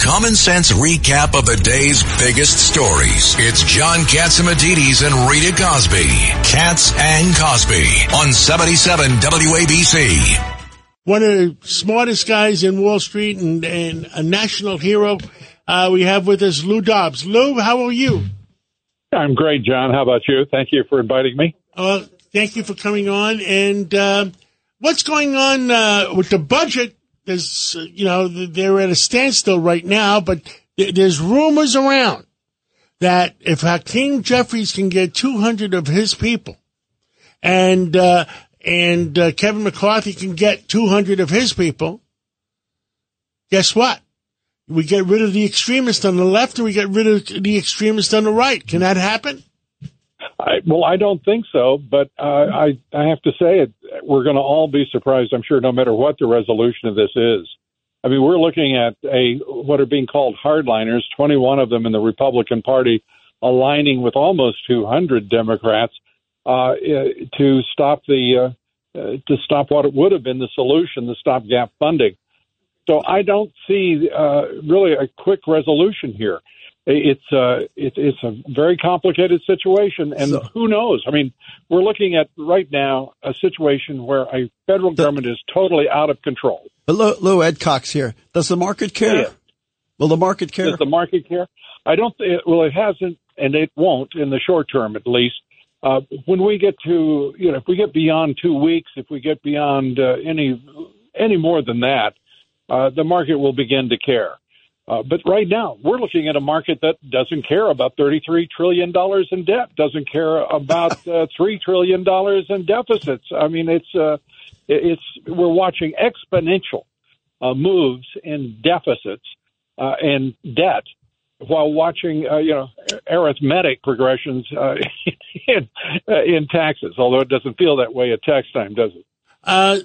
common sense recap of the day's biggest stories. It's John Catsimatidis and Rita Cosby. Cats and Cosby on 77 WABC. One of the smartest guys in Wall Street and, and a national hero. Uh, we have with us Lou Dobbs. Lou, how are you? I'm great, John. How about you? Thank you for inviting me. Uh, thank you for coming on. And uh, what's going on uh, with the budget? There's, you know, they're at a standstill right now, but there's rumors around that if Hakeem Jeffries can get 200 of his people, and uh, and uh, Kevin McCarthy can get 200 of his people, guess what? We get rid of the extremists on the left, and we get rid of the extremists on the right. Can that happen? I, well, I don't think so, but uh, I I have to say it. We're going to all be surprised. I'm sure, no matter what the resolution of this is. I mean, we're looking at a what are being called hardliners, 21 of them in the Republican Party, aligning with almost 200 Democrats uh, to stop the uh, uh, to stop what would have been the solution, the stopgap funding. So I don't see uh, really a quick resolution here it's uh, it, it's a very complicated situation, and so, who knows? I mean, we're looking at right now a situation where a federal the, government is totally out of control. Lou, Lou Ed Cox here. Does the market care? Yeah. Will the market care? Does the market care? I don't. Th- well, it hasn't, and it won't in the short term, at least. Uh, when we get to, you know, if we get beyond two weeks, if we get beyond uh, any any more than that, uh, the market will begin to care. Uh, but right now, we're looking at a market that doesn't care about $33 trillion in debt, doesn't care about uh, $3 trillion in deficits. I mean, it's, uh, it's, we're watching exponential uh, moves in deficits uh, and debt while watching, uh, you know, arithmetic progressions uh, in, uh, in taxes, although it doesn't feel that way at tax time, does it? Uh,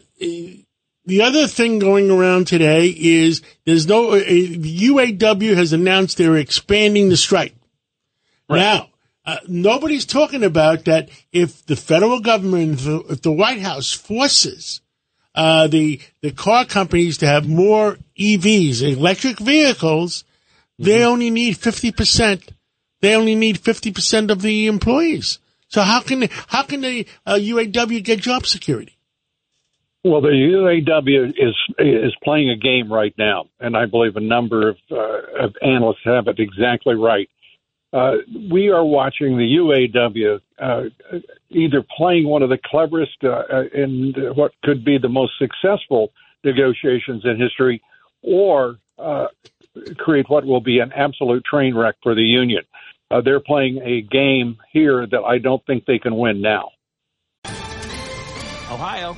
the other thing going around today is there's no, uh, UAW has announced they're expanding the strike. Right. Now, uh, nobody's talking about that if the federal government, if the White House forces uh, the the car companies to have more EVs, electric vehicles, mm-hmm. they only need fifty percent. They only need fifty percent of the employees. So how can how can the uh, UAW get job security? Well, the UAW is is playing a game right now, and I believe a number of, uh, of analysts have it exactly right. Uh, we are watching the UAW uh, either playing one of the cleverest uh, in what could be the most successful negotiations in history, or uh, create what will be an absolute train wreck for the union. Uh, they're playing a game here that I don't think they can win now. Ohio,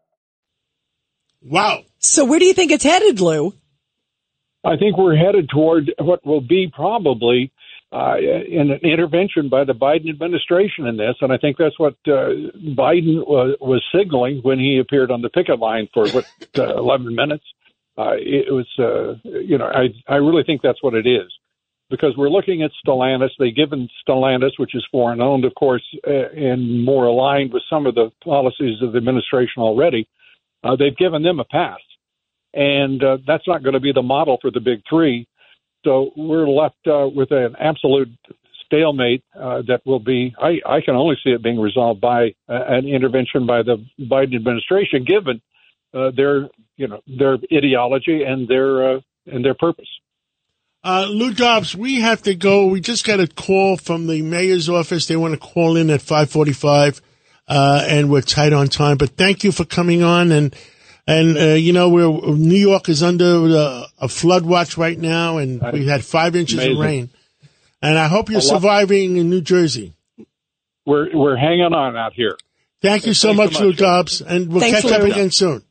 Wow. So where do you think it's headed, Lou? I think we're headed toward what will be probably uh, an intervention by the Biden administration in this, and I think that's what uh, Biden was, was signaling when he appeared on the picket line for what uh, 11 minutes. Uh, it was, uh, you know, I I really think that's what it is, because we're looking at Stellantis. They've given Stellantis, which is foreign owned, of course, uh, and more aligned with some of the policies of the administration already uh, they've given them a pass. And uh, that's not going to be the model for the big three. So we're left uh, with an absolute stalemate uh, that will be, I, I can only see it being resolved by uh, an intervention by the Biden administration, given uh, their, you know, their ideology and their, uh, and their purpose. Uh, Lou Dobbs, we have to go. We just got a call from the mayor's office. They want to call in at 545 uh, and we're tight on time. But thank you for coming on. And and uh, you know, we're New York is under uh, a flood watch right now, and we had five inches Amazing. of rain. And I hope you're surviving in New Jersey. We're we're hanging on out here. Thank you so much, so much, Lou Dobbs, and we'll Thanks, catch up again soon.